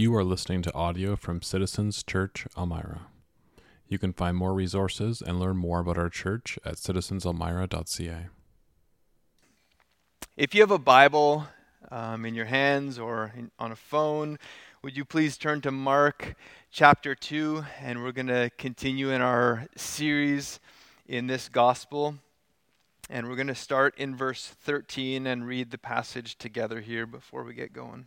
You are listening to audio from Citizens Church Elmira. You can find more resources and learn more about our church at citizenselmira.ca. If you have a Bible um, in your hands or in, on a phone, would you please turn to Mark chapter 2? And we're going to continue in our series in this gospel. And we're going to start in verse 13 and read the passage together here before we get going.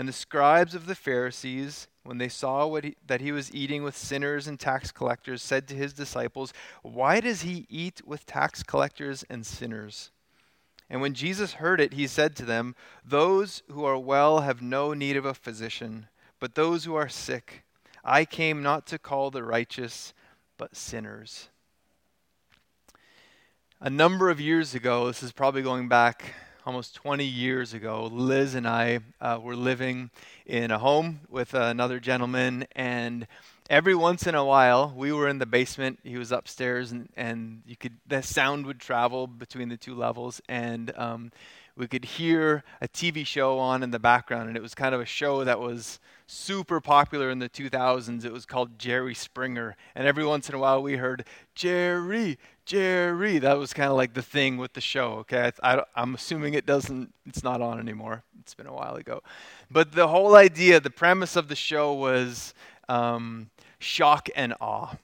And the scribes of the Pharisees, when they saw he, that he was eating with sinners and tax collectors, said to his disciples, Why does he eat with tax collectors and sinners? And when Jesus heard it, he said to them, Those who are well have no need of a physician, but those who are sick. I came not to call the righteous, but sinners. A number of years ago, this is probably going back almost 20 years ago, Liz and I uh, were living in a home with another gentleman, and every once in a while, we were in the basement. He was upstairs, and, and you could the sound would travel between the two levels, and um, we could hear a TV show on in the background, and it was kind of a show that was super popular in the 2000s. It was called Jerry Springer, and every once in a while we heard Jerry, Jerry. That was kind of like the thing with the show. Okay, I, am assuming it doesn't. It's not on anymore. It's been a while ago, but the whole idea, the premise of the show was um, shock and awe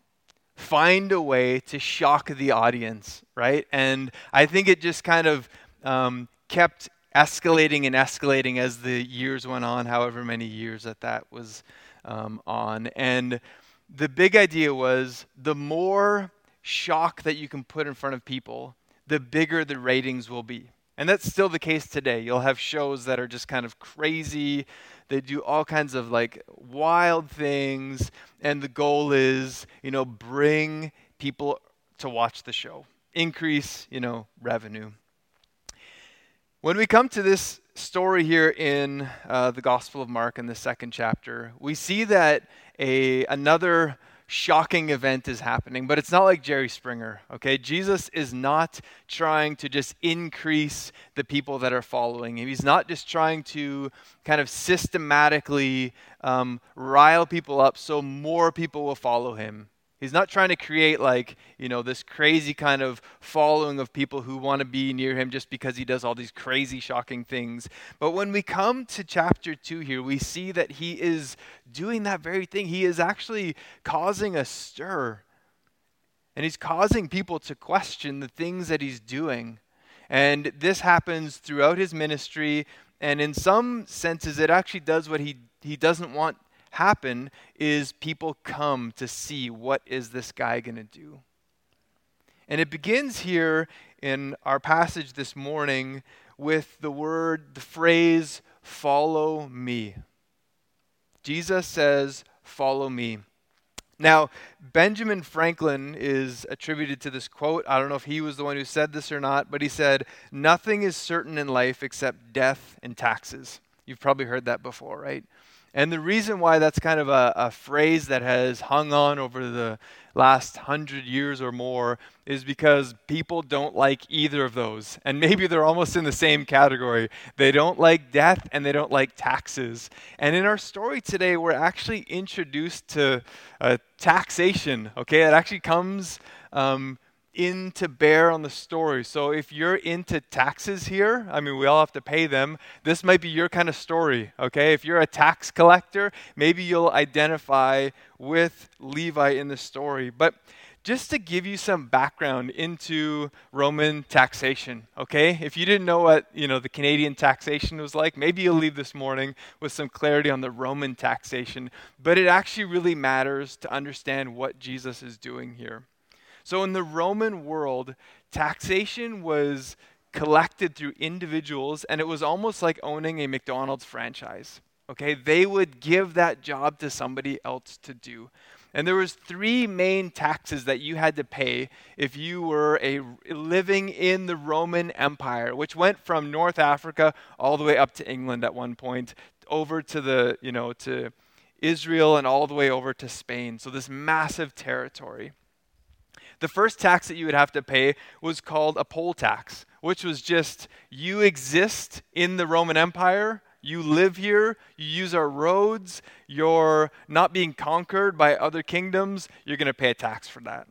find a way to shock the audience, right? And I think it just kind of um, kept escalating and escalating as the years went on, however many years that that was um, on. And the big idea was the more shock that you can put in front of people, the bigger the ratings will be. And that's still the case today. You'll have shows that are just kind of crazy. They do all kinds of like wild things. And the goal is, you know, bring people to watch the show, increase, you know, revenue. When we come to this story here in uh, the Gospel of Mark in the second chapter, we see that a another shocking event is happening, but it's not like Jerry Springer, okay? Jesus is not trying to just increase the people that are following him. He's not just trying to kind of systematically um, rile people up so more people will follow him. He's not trying to create like, you know, this crazy kind of following of people who want to be near him just because he does all these crazy, shocking things. But when we come to chapter 2 here, we see that he is doing that very thing. He is actually causing a stir. And he's causing people to question the things that he's doing. And this happens throughout his ministry. And in some senses, it actually does what he, he doesn't want happen is people come to see what is this guy going to do. And it begins here in our passage this morning with the word, the phrase, follow me. Jesus says, follow me. Now, Benjamin Franklin is attributed to this quote. I don't know if he was the one who said this or not, but he said, Nothing is certain in life except death and taxes. You've probably heard that before, right? And the reason why that's kind of a, a, phrase that has hung on over the last hundred years or more is because people don't like either of those. And maybe they're almost in the same category. They don't like death and they don't like taxes. And in our story today, we're actually introduced to uh, taxation, okay? It actually comes. Um, in to bear on the story. So if you're into taxes here, I mean, we all have to pay them. This might be your kind of story, okay? If you're a tax collector, maybe you'll identify with Levi in the story. But just to give you some background into Roman taxation, okay? If you didn't know what, you know, the Canadian taxation was like, maybe you'll leave this morning with some clarity on the Roman taxation, but it actually really matters to understand what Jesus is doing here. So, in the Roman world, taxation was collected through individuals, and it was almost like owning a McDonald's franchise. Okay, they would give that job to somebody else to do. And there was three main taxes that you had to pay if you were a living in the Roman Empire, which went from North Africa all the way up to England at one point, over to the, you know, to Israel and all the way over to Spain. So this massive territory. The first tax that you would have to pay was called a poll tax, which was just you exist in the Roman Empire, you live here, you use our roads, you're not being conquered by other kingdoms, you're going to pay a tax for that.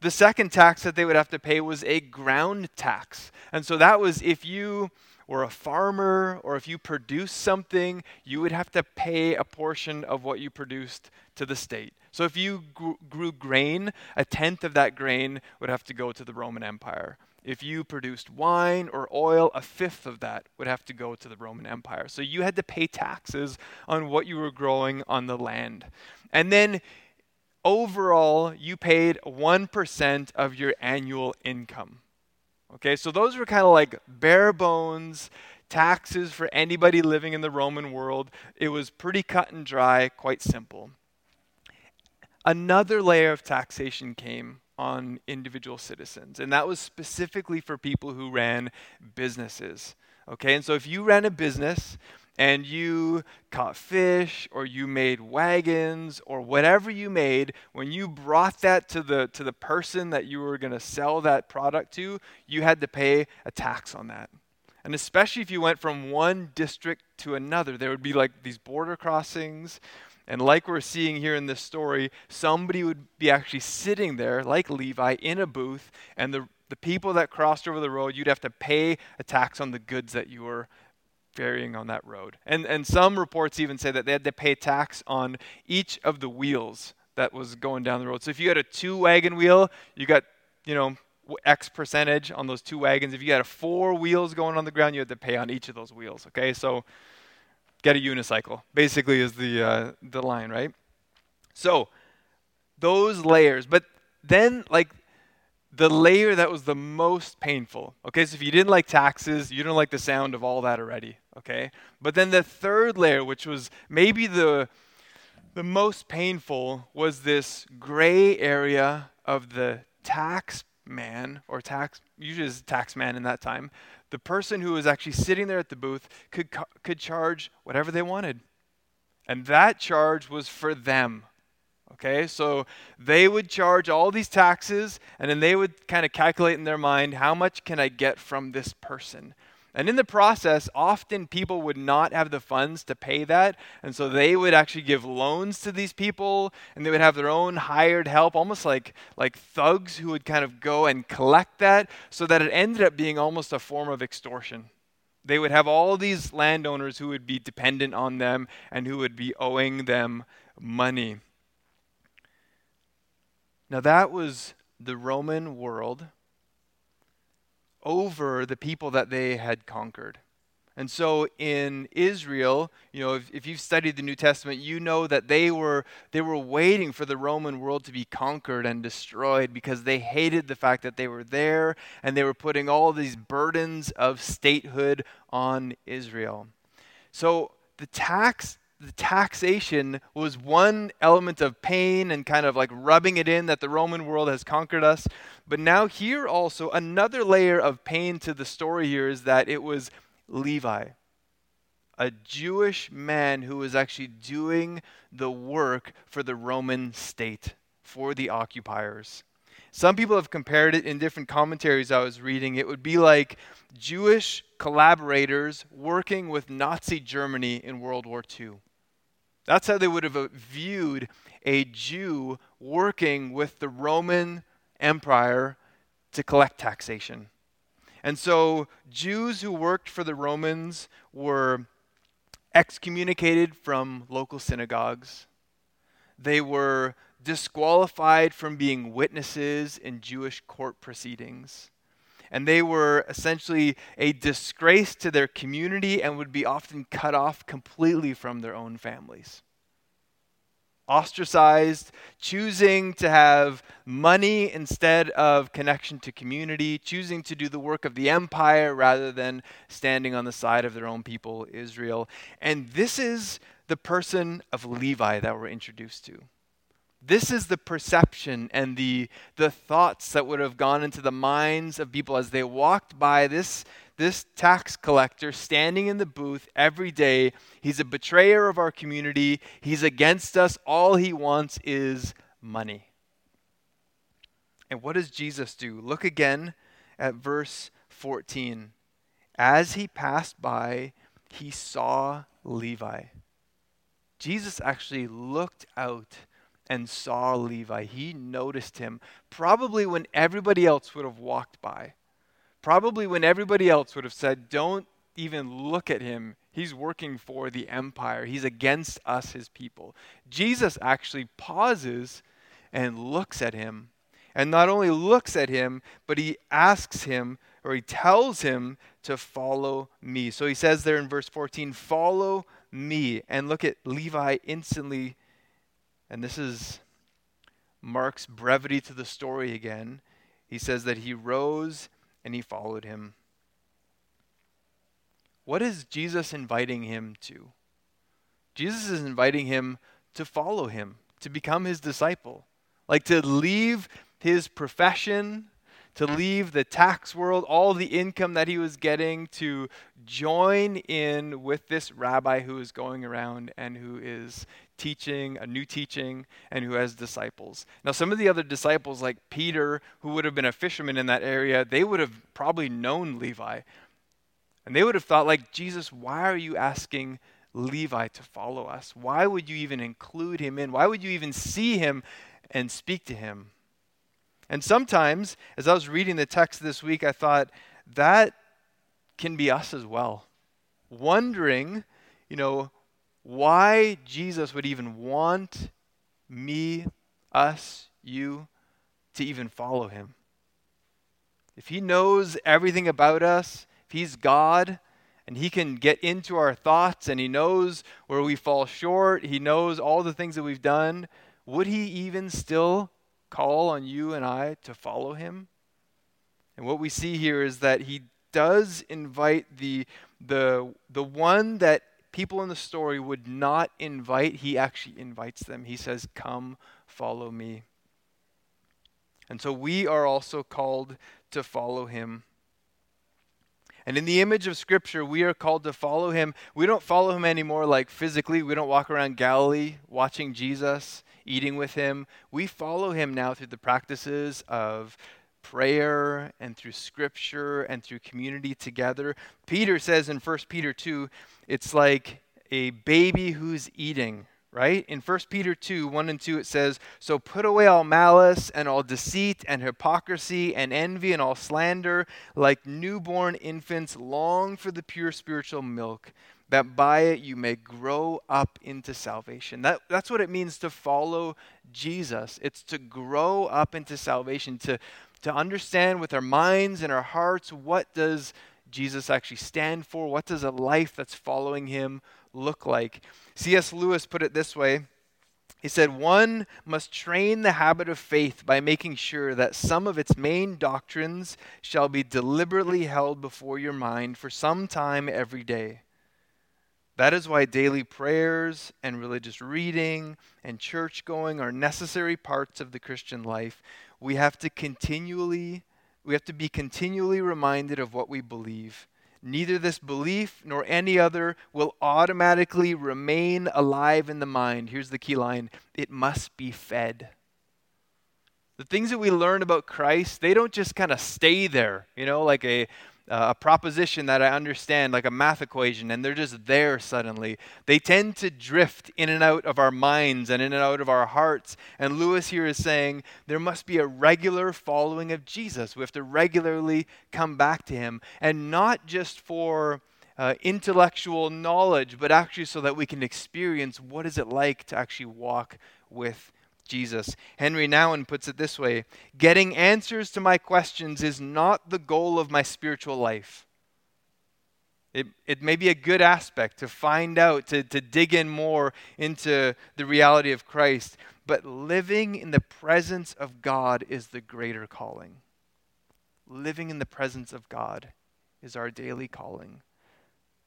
The second tax that they would have to pay was a ground tax. And so that was if you were a farmer or if you produced something, you would have to pay a portion of what you produced to the state. So if you grew grain, a tenth of that grain would have to go to the Roman Empire. If you produced wine or oil, a fifth of that would have to go to the Roman Empire. So you had to pay taxes on what you were growing on the land. And then overall, you paid 1% of your annual income. Okay, so those were kind of like bare bones taxes for anybody living in the Roman world. It was pretty cut and dry, quite simple. Another layer of taxation came on individual citizens, and that was specifically for people who ran businesses. Okay, and so if you ran a business and you caught fish or you made wagons or whatever you made when you brought that to the to the person that you were going to sell that product to you had to pay a tax on that. And especially if you went from one district to another there would be like these border crossings. And like we're seeing here in this story somebody would be actually sitting there like levi in a booth and the the people that crossed over the road, you'd have to pay a tax on the goods that you were ferrying on that road. And, and some reports even say that they had to pay tax on each of the wheels that was going down the road. So if you had a two wagon wheel, you got, you know, X percentage on those two wagons. If you had a four wheels going on the ground, you had to pay on each of those wheels. Okay, so get a unicycle. Basically, is the uh, the line, right? So those layers, but then like the layer that was the most painful. Okay, so if you didn't like taxes, you don't like the sound of all that already. Okay, but then the third layer, which was maybe the the most painful, was this gray area of the tax man or tax usually is tax man in that time. The person who was actually sitting there at the booth could could charge whatever they wanted, and that charge was for them. Okay, so they would charge all these taxes, and then they would kind of calculate in their mind how much can I get from this person. And in the process, often people would not have the funds to pay that, and so they would actually give loans to these people, and they would have their own hired help, almost like like thugs who would kind of go and collect that, so that it ended up being almost a form of extortion. They would have all these landowners who would be dependent on them and who would be owing them money. Now, that was the Roman world over the people that they had conquered. And so in Israel, you know, if, if, you've studied the New Testament, you know that they were they were waiting for the Roman world to be conquered and destroyed because they hated the fact that they were there and they were putting all these burdens of statehood on Israel. So the tax the taxation was one element of pain and kind of like rubbing it in that the Roman world has conquered us. But now, here also, another layer of pain to the story here is that it was Levi, a Jewish man who was actually doing the work for the Roman state, for the occupiers. Some people have compared it in different commentaries I was reading. It would be like Jewish collaborators working with Nazi Germany in World War II. That's how they would have viewed a Jew working with the Roman Empire to collect taxation. And so Jews who worked for the Romans were excommunicated from local synagogues. They were disqualified from being witnesses in Jewish court proceedings and they were essentially a disgrace to their community and would be often cut off completely from their own families. ostracized, choosing to have money instead of connection to community, choosing to do the work of the empire rather than standing on the side of their own people, Israel. And this is the person of Levi that we're introduced to. This is the perception and the, the thoughts that would have gone into the minds of people as they walked by this, this tax collector standing in the booth every day. He's a betrayer of our community. He's against us. All he wants is money. And what does Jesus do? Look again at verse 14. As he passed by, he saw Levi. Jesus actually looked out and saw Levi. He noticed him, probably when everybody else would have walked by. Probably when everybody else would have said, Don't even look at him. He's working for the empire, he's against us, his people. Jesus actually pauses and looks at him. And not only looks at him, but he asks him, or he tells him to follow me. So he says there in verse 14, Follow me. And look at Levi instantly and this is Mark's brevity to the story again. He says that he rose and he followed him. What is Jesus inviting him to? Jesus is inviting him to follow him, to become his disciple, like to leave his profession, to leave the tax world, all the income that he was getting, to join in with this rabbi who is going around and who is teaching, a new teaching, and who has disciples. Now, some of the other disciples, like Peter, who would have been a fisherman in that area, they would have probably known Levi. And they would have thought, like, Jesus, why are you asking Levi to follow us? Why would you even include him in? Why would you even see him and speak to him? And sometimes, as I was reading the text this week, I thought that can be us as well. Wondering, you know, why Jesus would even want me, us, you to even follow him. If he knows everything about us, if he's God, and he can get into our thoughts and he knows where we fall short, he knows all the things that we've done, would he even still call on you and I to follow him. And what we see here is that he does invite the, the, the one that people in the story would not invite, he actually invites them. He says, Come, follow me. And so we are also called to follow him. And in the image of Scripture, we are called to follow him. We don't follow him anymore like physically. We don't walk around Galilee watching Jesus eating with him. We follow him now through the practices of prayer and through scripture and through community together. Peter says in 1 Peter 2, it's like a baby who's eating, right? In 1 Peter 2, 1 and 2, it says, So put away all malice and all deceit and hypocrisy and envy and all slander. Like newborn infants, long for the pure spiritual milk that by it you may grow up into salvation. That, that's what it means to follow Jesus. It's to grow up into salvation, to, to understand with our minds and our hearts what does Jesus actually stand for? What does a life that's following him look like? C.S. Lewis put it this way. He said, One must train the habit of faith by making sure that some of its main doctrines shall be deliberately held before your mind for some time every day. That is why daily prayers and religious reading and church going are necessary parts of the Christian life. We have to continually we have to be continually reminded of what we believe. Neither this belief nor any other will automatically remain alive in the mind. Here's the key line it must be fed. The things that we learn about Christ, they don't just kind of stay there, you know, like a uh, a proposition that I understand, like a math equation, and they're just there suddenly. They tend to drift in and out of our minds and in and out of our hearts. And Lewis here is saying there must be a regular following of Jesus. We have to regularly come back to him, and not just for uh, intellectual knowledge, but actually so that we can experience what is it like to actually walk with Jesus. Henri Nouwen puts it this way Getting answers to my questions is not the goal of my spiritual life. It, it may be a good aspect to find out, to, to dig in more into the reality of Christ. But living in the presence of God is the greater calling. Living in the presence of God is our daily calling.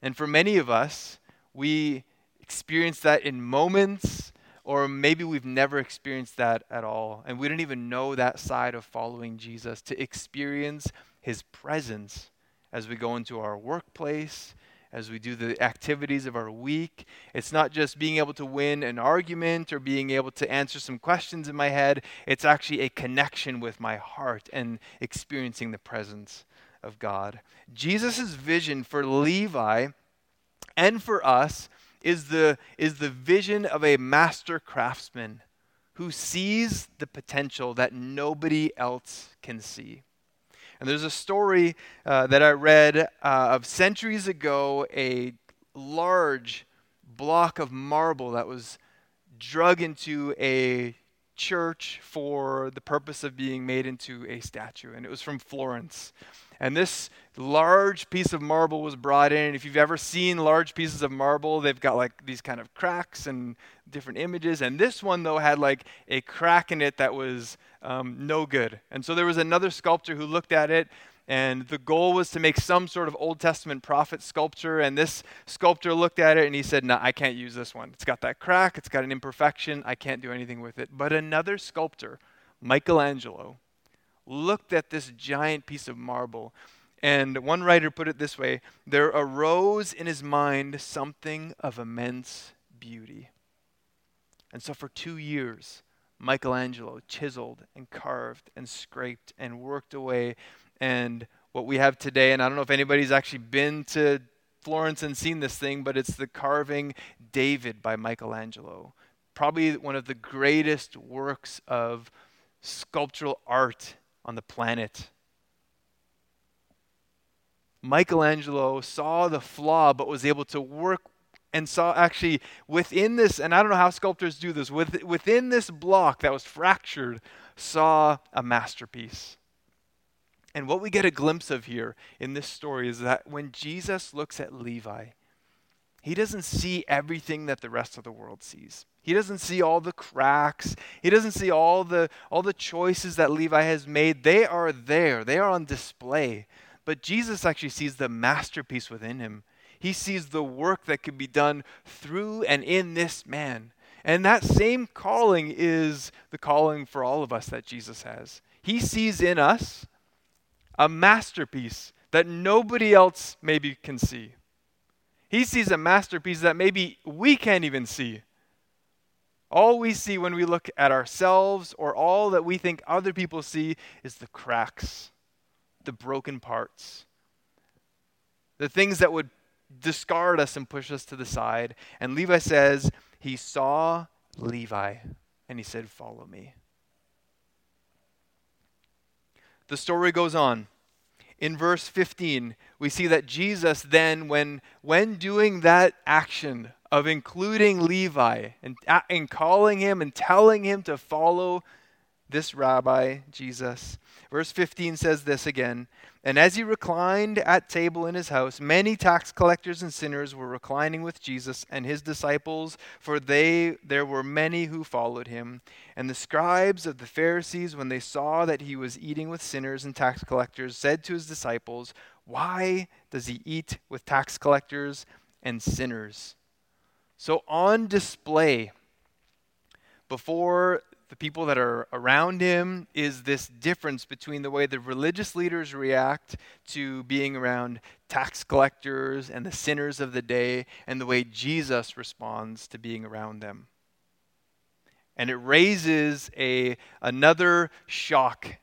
And for many of us, we experience that in moments, or maybe we've never experienced that at all. And we don't even know that side of following Jesus to experience his presence as we go into our workplace, as we do the activities of our week. It's not just being able to win an argument or being able to answer some questions in my head, it's actually a connection with my heart and experiencing the presence of God. Jesus' vision for Levi and for us is the, is the vision of a master craftsman who sees the potential that nobody else can see. And there's a story uh, that I read uh, of centuries ago a large block of marble that was drug into a church for the purpose of being made into a statue. And it was from Florence. And this large piece of marble was brought in. If you've ever seen large pieces of marble, they've got like these kind of cracks and different images. And this one, though, had like a crack in it that was um, no good. And so there was another sculptor who looked at it, and the goal was to make some sort of Old Testament prophet sculpture. And this sculptor looked at it and he said, No, I can't use this one. It's got that crack, it's got an imperfection, I can't do anything with it. But another sculptor, Michelangelo, looked at this giant piece of marble. And one writer put it this way there arose in his mind something of immense beauty. And so for two years, Michelangelo chiseled and carved and scraped and worked away. And what we have today, and I don't know if anybody's actually been to Florence and seen this thing, but it's the carving David by Michelangelo. Probably one of the greatest works of sculptural art on the planet. Michelangelo saw the flaw but was able to work and saw actually within this, and I don't know how sculptors do this, with, within this block that was fractured, saw a masterpiece. And what we get a glimpse of here in this story is that when Jesus looks at Levi, he doesn't see everything that the rest of the world sees. He doesn't see all the cracks. He doesn't see all the all the choices that Levi has made. They are there. They are on display. But Jesus actually sees the masterpiece within him. He sees the work that could be done through and in this man. And that same calling is the calling for all of us that Jesus has. He sees in us a masterpiece that nobody else maybe can see. He sees a masterpiece that maybe we can't even see. All we see when we look at ourselves or all that we think other people see is the cracks, the broken parts, the things that would discard us and push us to the side. And Levi says, He saw Levi and he said, Follow me. The story goes on. In verse 15, we see that Jesus then, when, when doing that action of including Levi and, uh, and calling him and telling him to follow this rabbi, Jesus, verse 15 says this again and as he reclined at table in his house, many tax collectors and sinners were reclining with Jesus and his disciples, for they there were many who followed him. And the scribes of the Pharisees, when they saw that he was eating with sinners and tax collectors, said to his disciples, Why does he eat with tax collectors and sinners? So on display before the people that are around him is this difference between the way the religious leaders react to being around tax collectors and the sinners of the day and the way Jesus responds to being around them. And it raises a another shock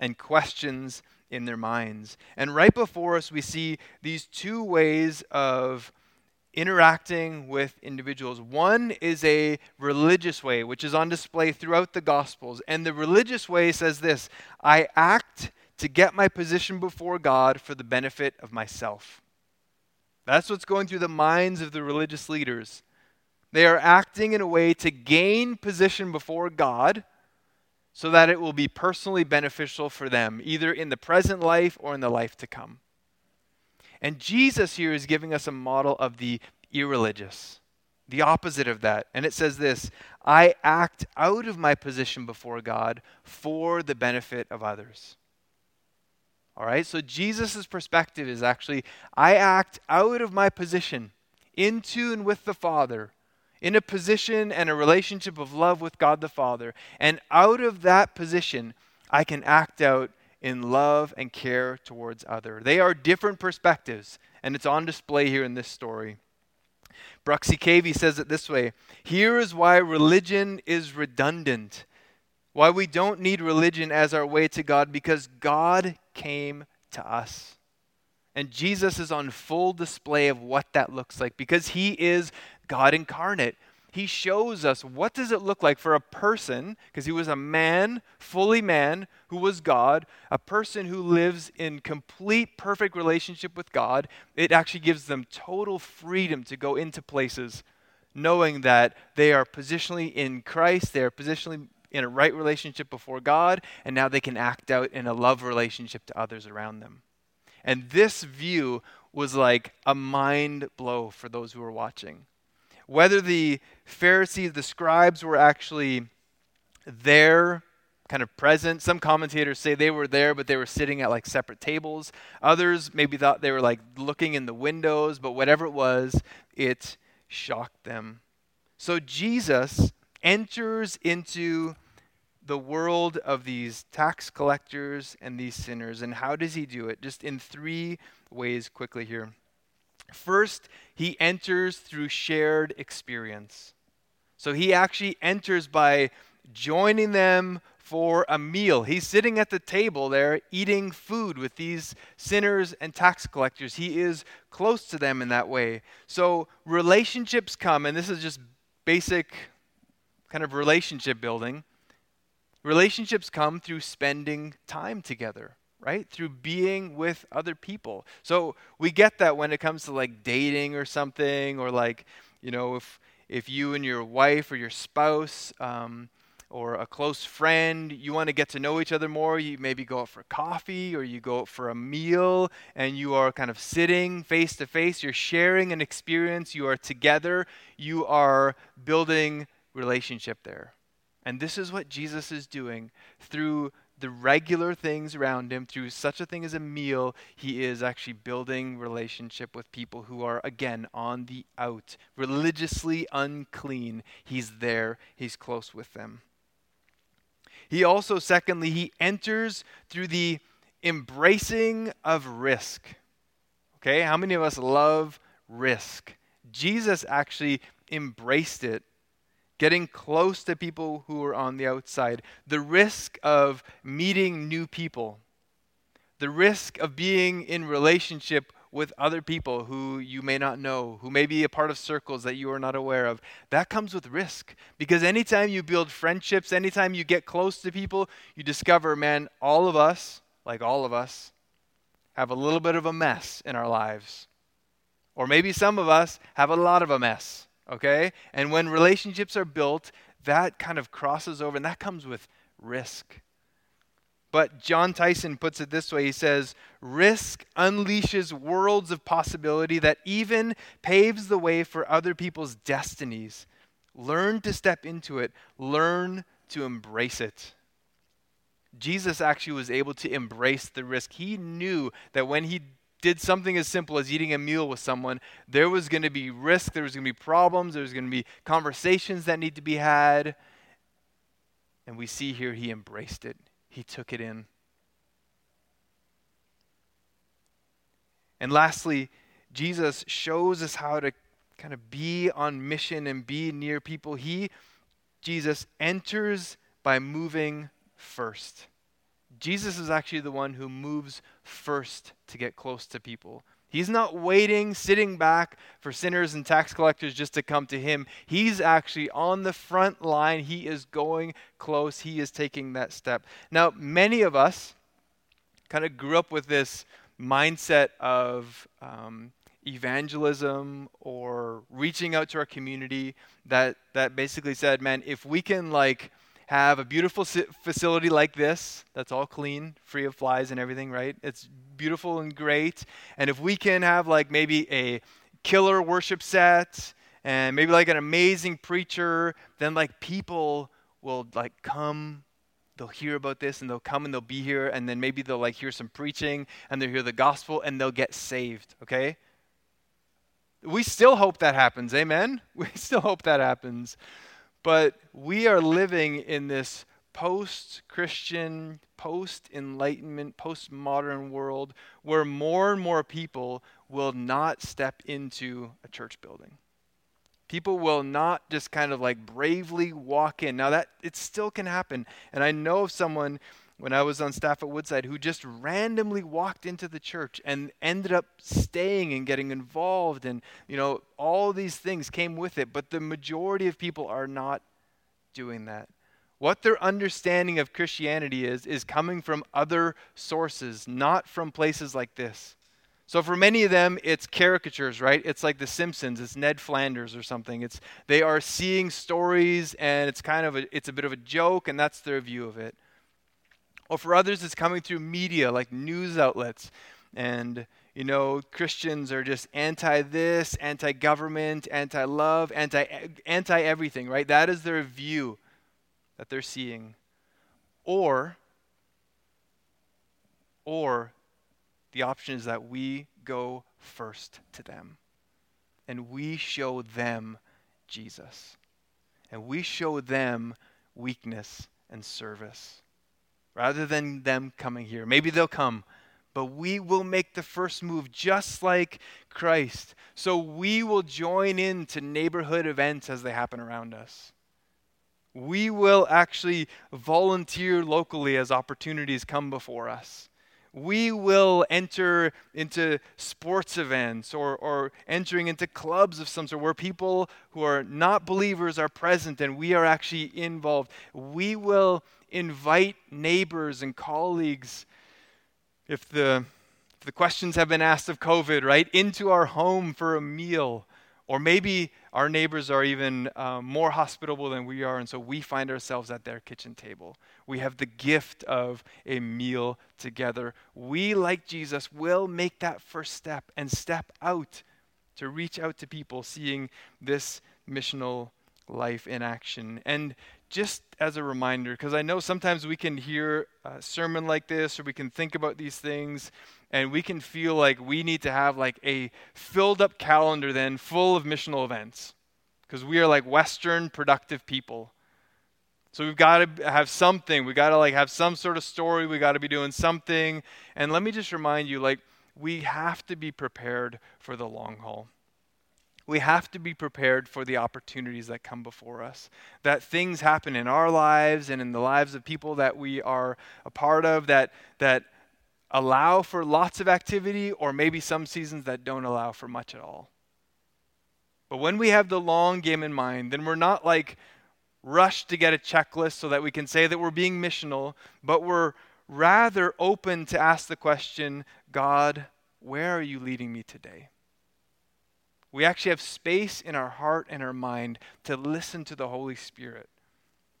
and questions in their minds. And right before us we see these two ways of interacting with individuals. One is a religious way, which is on display throughout the Gospels. And the religious way says this I act to get my position before God for the benefit of myself. That's what's going through the minds of the religious leaders. They are acting in a way to gain position before God so that it will be personally beneficial for them, either in the present life or in the life to come. And Jesus here is giving us a model of the irreligious, the opposite of that. And it says this I act out of my position before God for the benefit of others. All right, so Jesus' perspective is actually I act out of my position in tune with the Father, in a position and a relationship of love with God the Father. And out of that position, I can act out in love and care towards other. They are different perspectives, and it's on display here in this story. Bruxy Cavey says it this way Here is why religion is redundant, why we don't need religion as our way to God, because God came to us. And Jesus is on full display of what that looks like because he is God incarnate he shows us what does it look like for a person because he was a man fully man who was god a person who lives in complete perfect relationship with god it actually gives them total freedom to go into places knowing that they are positionally in christ they are positionally in a right relationship before god and now they can act out in a love relationship to others around them. And this view was like a mind blow for those who were watching whether the Pharisees, the scribes, were actually there, kind of present. Some commentators say they were there, but they were sitting at like separate tables. Others maybe thought they were like looking in the windows, but whatever it was, it shocked them. So Jesus enters into the world of these tax collectors and these sinners. And how does he do it? Just in three ways, quickly here. First, he enters through shared experience. So he actually enters by joining them for a meal. He's sitting at the table there eating food with these sinners and tax collectors. He is close to them in that way. So relationships come, and this is just basic kind of relationship building. Relationships come through spending time together right? Through being with other people. So we get that when it comes to like dating or something, or like, you know, if if you and your wife or your spouse um, or a close friend, you want to get to know each other more, you maybe go out for coffee or you go out for a meal and you are kind of sitting face to face, you're sharing an experience, you are together, you are building relationship there. And this is what Jesus is doing through the regular things around him through such a thing as a meal, he is actually building relationship with people who are, again, on the out, religiously unclean. He's there, he's close with them. He also, secondly, he enters through the embracing of risk. Okay, how many of us love risk? Jesus actually embraced it getting close to people who are on the outside, the risk of meeting new people, the risk of being in relationship with other people who you may not know, who may be a part of circles that you are not aware of. That comes with risk. Because anytime you build friendships, anytime you get close to people, you discover, man, all of us, like all of us, have a little bit of a mess in our lives. Or maybe some of us have a lot of a mess okay? And when relationships are built, that kind of crosses over, and that comes with risk. But Jon Tyson puts it this way he says, Risk unleashes worlds of possibility that even paves the way for other people's destinies. Learn to step into it, learn to embrace it. Jesus actually was able to embrace the risk. He knew that when he did something as simple as eating a meal with someone, there was going to be risk, there was going to be problems, there was going to be conversations that need to be had. And we see here he embraced it, he took it in. And lastly, Jesus shows us how to kind of be on mission and be near people. He, Jesus, enters by moving first. Jesus is actually the one who moves first to get close to people. He's not waiting, sitting back for sinners and tax collectors just to come to him. He's actually on the front line. He is going close. He is taking that step. Now, many of us kind of grew up with this mindset of um, evangelism or reaching out to our community that, that basically said, man, if we can like have a beautiful facility like this that's all clean, free of flies and everything, right? It's beautiful and great. And if we can have like maybe a killer worship set and maybe like an amazing preacher, then like people will like come they'll hear about this and they'll come and they'll be here and then maybe they'll like hear some preaching and they'll hear the gospel and they'll get saved okay we still hope that happens amen we still hope that happens but we are living in this post Christian, post enlightenment, post modern world where more and more people will not step into a church building. People will not just kind of like bravely walk in. Now that it still can happen. And I know of someone when I was on staff at Woodside who just randomly walked into the church and ended up staying and getting involved and you know all these things came with it. But the majority of people are not doing that. What their understanding of Christianity is is coming from other sources not from places like this. So for many of them it's caricatures right? It's like the simpsons. It's ned flanders or something. It's they are seeing stories and it's kind of a, it's a bit of a joke and that's their view of it or for others, it's coming through media like news outlets. And, you know, Christians are just anti this, anti government, anti love, anti anti everything, right? That is their view that they're seeing. Or, or the option is that we go first to them and we show them Jesus. And we show them weakness and service rather than them coming here. Maybe they'll come, but we will make the first move just like Christ. So we will join into neighborhood events as they happen around us. We will actually volunteer locally as opportunities come before us. We will enter into sports events or, or entering into clubs of some sort where people who are not believers are present and we are actually involved. We will invite neighbors and colleagues, if the, if the questions have been asked of COVID, right, into our home for a meal. Or maybe our neighbors are even um, more hospitable than we are, and so we find ourselves at their kitchen table. We have the gift of a meal together. We, like Jesus, will make that first step and step out to reach out to people seeing this missional life in action. And just as a reminder, because I know sometimes we can hear a sermon like this or we can think about these things and we can feel like we need to have like a filled up calendar then full of missional events because we are like Western productive people. So we've got to have something. We've got to like have some sort of story. We've got to be doing something. And let me just remind you like we have to be prepared for the long haul we have to be prepared for the opportunities that come before us. That things happen in our lives and in the lives of people that we are a part of that, that allow for lots of activity, or maybe some seasons that don't allow for much at all. But when we have the long game in mind, then we're not like rushed to get a checklist so that we can say that we're being missional, but we're rather open to ask the question God, where are you leading me today? We actually have space in our heart and our mind to listen to the Holy Spirit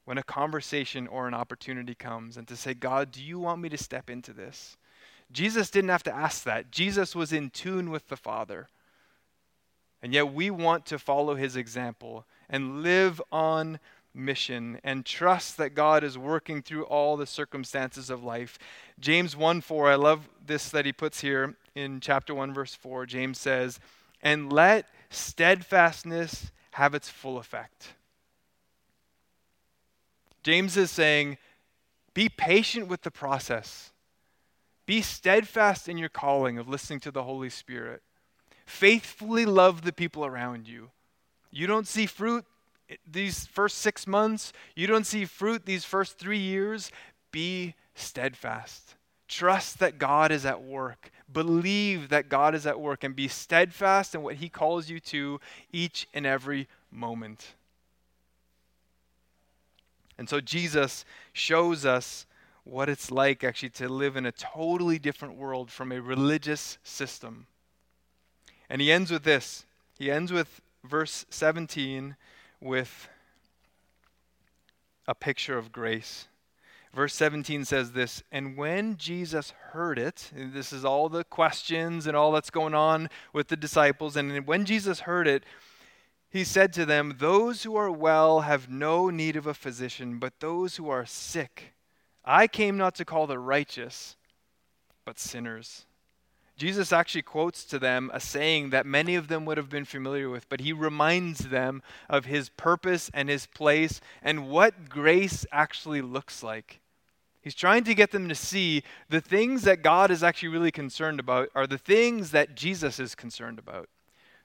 when a conversation or an opportunity comes and to say, God, do you want me to step into this? Jesus didn't have to ask that. Jesus was in tune with the Father. And yet we want to follow his example and live on mission and trust that God is working through all the circumstances of life. James 1 4, I love this that he puts here in chapter 1, verse 4. James says, and let steadfastness have its full effect. James is saying, be patient with the process. Be steadfast in your calling of listening to the Holy Spirit. Faithfully love the people around you. You don't see fruit these first six months, you don't see fruit these first three years. Be steadfast. Trust that God is at work. Believe that God is at work and be steadfast in what He calls you to each and every moment. And so Jesus shows us what it's like actually to live in a totally different world from a religious system. And he ends with this. He ends with verse 17 with a picture of grace. Verse 17 says this And when Jesus heard it, this is all the questions and all that's going on with the disciples, and when Jesus heard it, he said to them, Those who are well have no need of a physician, but those who are sick. I came not to call the righteous, but sinners. Jesus actually quotes to them a saying that many of them would have been familiar with, but he reminds them of his purpose and his place and what grace actually looks like. He's trying to get them to see the things that God is actually really concerned about are the things that Jesus is concerned about.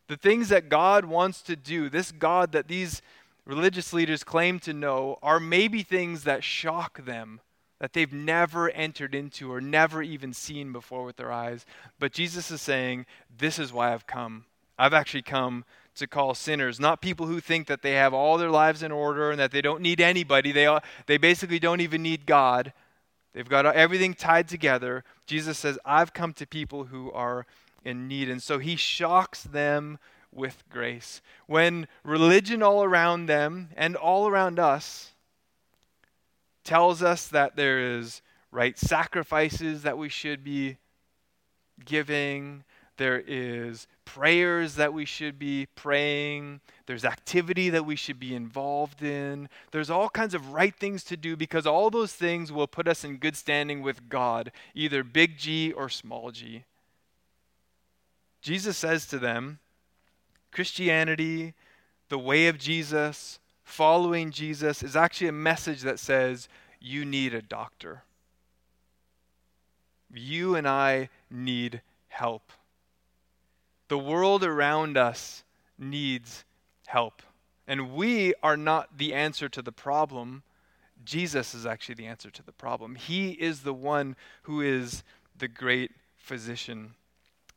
The things that God wants to do, this God that these religious leaders claim to know, are maybe things that shock them that they've never entered into or never even seen before with their eyes. But Jesus is saying, This is why I've come. I've actually come to call sinners, not people who think that they have all their lives in order and that they don't need anybody. They, all, they basically don't even need God. They've got everything tied together. Jesus says, I've come to people who are in need. And so he shocks them with grace. When religion all around them and all around us tells us that there is right sacrifices that we should be giving, there is prayers that we should be praying, there's activity that we should be involved in. There's all kinds of right things to do because all those things will put us in good standing with God, either big G or small g. Jesus says to them, Christianity, the way of Jesus, following Jesus is actually a message that says, you need a doctor. You and I need help. The world around us needs help. And we are not the answer to the problem. Jesus is actually the answer to the problem. He is the one who is the great physician.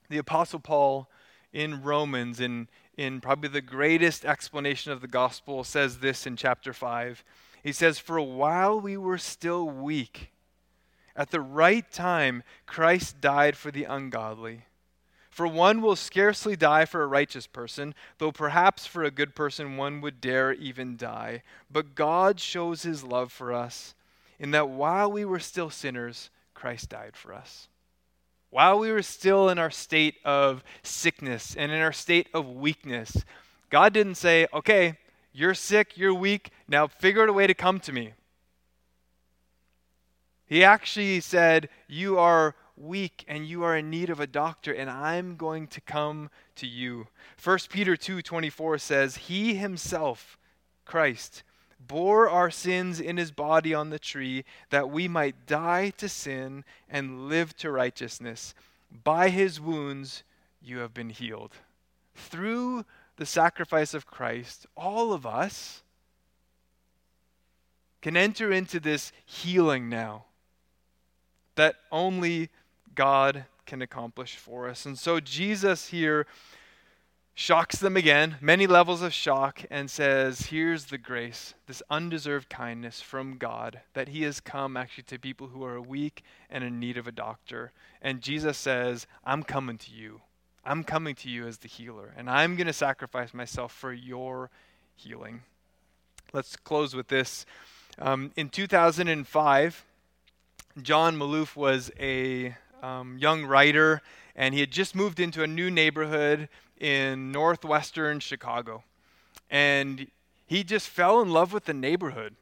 The Apostle Paul in Romans, in, in probably the greatest explanation of the gospel, says this in chapter 5. He says, For while we were still weak, at the right time, Christ died for the ungodly. For one will scarcely die for a righteous person, though perhaps for a good person one would dare even die. But God shows his love for us in that while we were still sinners, Christ died for us. While we were still in our state of sickness and in our state of weakness, God didn't say, okay, you're sick, you're weak, now figure out a way to come to me. He actually said, You are weak and you are in need of a doctor and I'm going to come to you. 1 Peter 2:24 says, "He himself, Christ, bore our sins in his body on the tree that we might die to sin and live to righteousness. By his wounds you have been healed." Through the sacrifice of Christ, all of us can enter into this healing now that only God can accomplish for us. And so Jesus here shocks them again, many levels of shock, and says, Here's the grace, this undeserved kindness from God, that He has come actually to people who are weak and in need of a doctor. And Jesus says, I'm coming to you. I'm coming to you as the healer, and I'm going to sacrifice myself for your healing. Let's close with this. Um, in 2005, John Maloof was a um, young writer, and he had just moved into a new neighborhood in northwestern Chicago. And he just fell in love with the neighborhood,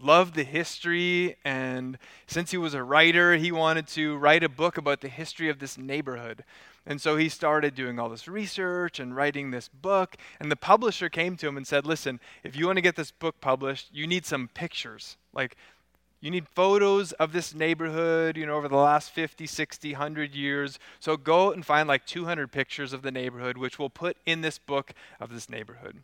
loved the history, and since he was a writer, he wanted to write a book about the history of this neighborhood. And so he started doing all this research and writing this book. And the publisher came to him and said, Listen, if you want to get this book published, you need some pictures. Like, you need photos of this neighborhood, you know, over the last 50, 60, 100 years. So go and find like 200 pictures of the neighborhood, which we'll put in this book of this neighborhood.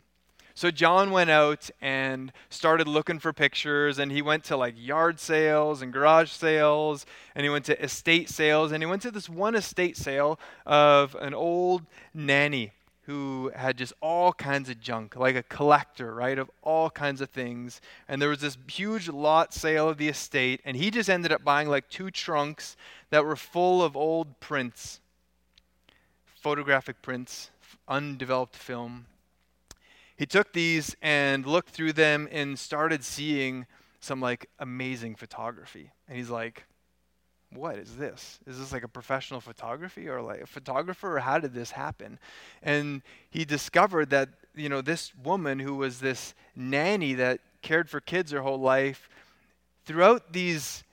So John went out and started looking for pictures, and he went to like yard sales and garage sales, and he went to estate sales, and he went to this one estate sale of an old nanny who had just all kinds of junk, like a collector, right, of all kinds of things. And there was this huge lot sale of the estate, and he just ended up buying like two trunks that were full of old prints, photographic prints, undeveloped film. He took these and looked through them and started seeing some like amazing photography. And he's like, what is this? Is this like a professional photography or like a photographer or how did this happen? And he discovered that, you know, this woman who was this nanny that cared for kids her whole life, throughout these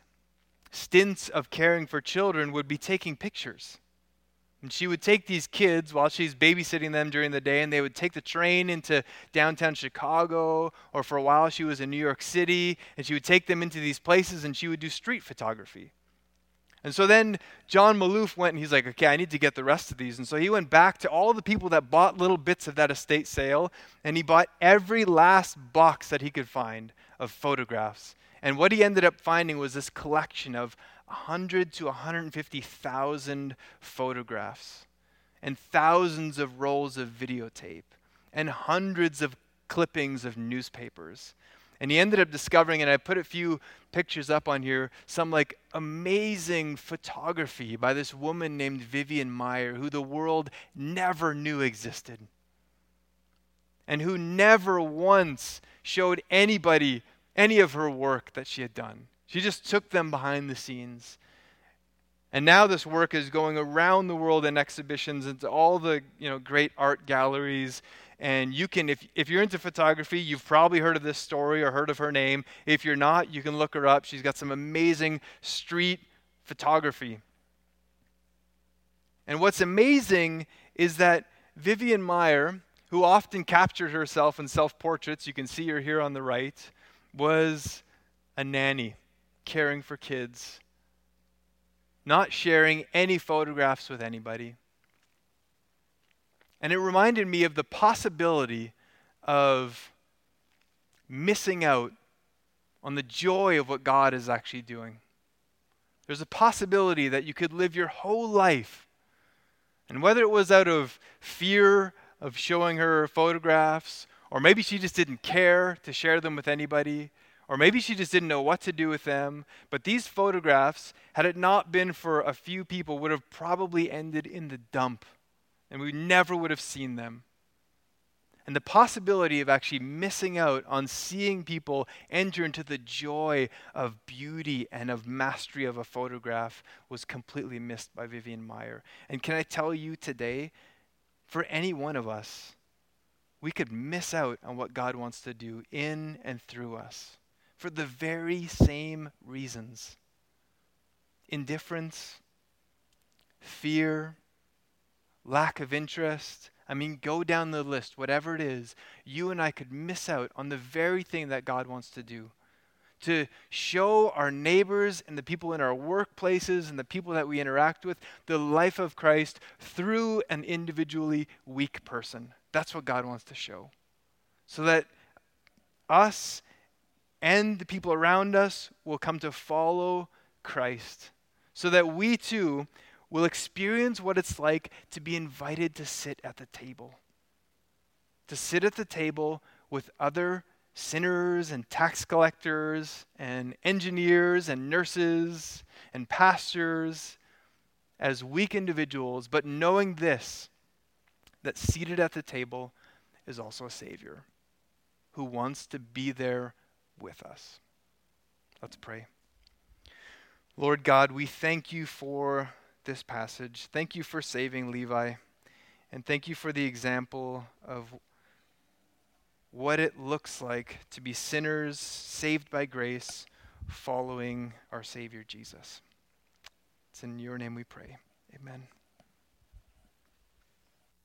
stints of caring for children would be taking pictures. And she would take these kids while she's babysitting them during the day, and they would take the train into downtown Chicago, or for a while she was in New York City, and she would take them into these places and she would do street photography. And so then John Maloof went and he's like, okay, I need to get the rest of these. And so he went back to all the people that bought little bits of that estate sale, and he bought every last box that he could find of photographs. And what he ended up finding was this collection of 100 to 150,000 photographs, and thousands of rolls of videotape, and hundreds of clippings of newspapers. And he ended up discovering, and I put a few pictures up on here, some like amazing photography by this woman named Vivian Maier, who the world never knew existed. And who never once showed anybody any of her work that she had done. She just took them behind the scenes. And now this work is going around the world in exhibitions into all the you know, great art galleries and you can, if, if you're into photography, you've probably heard of this story or heard of her name. If you're not, you can look her up. She's got some amazing street photography. And what's amazing is that Vivian Maier, who often captured herself in self portraits, you can see her here on the right, was a nanny caring for kids, not sharing any photographs with anybody. And it reminded me of the possibility of missing out on the joy of what God is actually doing. There's a possibility that you could live your whole life, and whether it was out of fear of showing her photographs, or maybe she just didn't care to share them with anybody, or maybe she just didn't know what to do with them, but these photographs, had it not been for a few people, would have probably ended in the dump and we never would have seen them. And the possibility of actually missing out on seeing people enter into the joy of beauty and of mastery of a photograph was completely missed by Vivian Maier. And can I tell you today, for any one of us, we could miss out on what God wants to do in and through us for the very same reasons indifference, fear, lack of interest. I mean, go down the list, whatever it is, you and I could miss out on the very thing that God wants to do. To show our neighbors and the people in our workplaces and the people that we interact with the life of Christ through an individually weak person. That's what God wants to show. So that us and the people around us will come to follow Christ. So that we too will experience what it's like to be invited to sit at the table. To sit at the table with other sinners and tax collectors and engineers and nurses and pastors as weak individuals, but knowing this that seated at the table is also a Savior who wants to be there with us. Let's pray. Lord God, we thank you for this passage. Thank you for saving Levi. And thank you for the example of what it looks like to be sinners saved by grace, following our Savior Jesus. It's in your name we pray. Amen.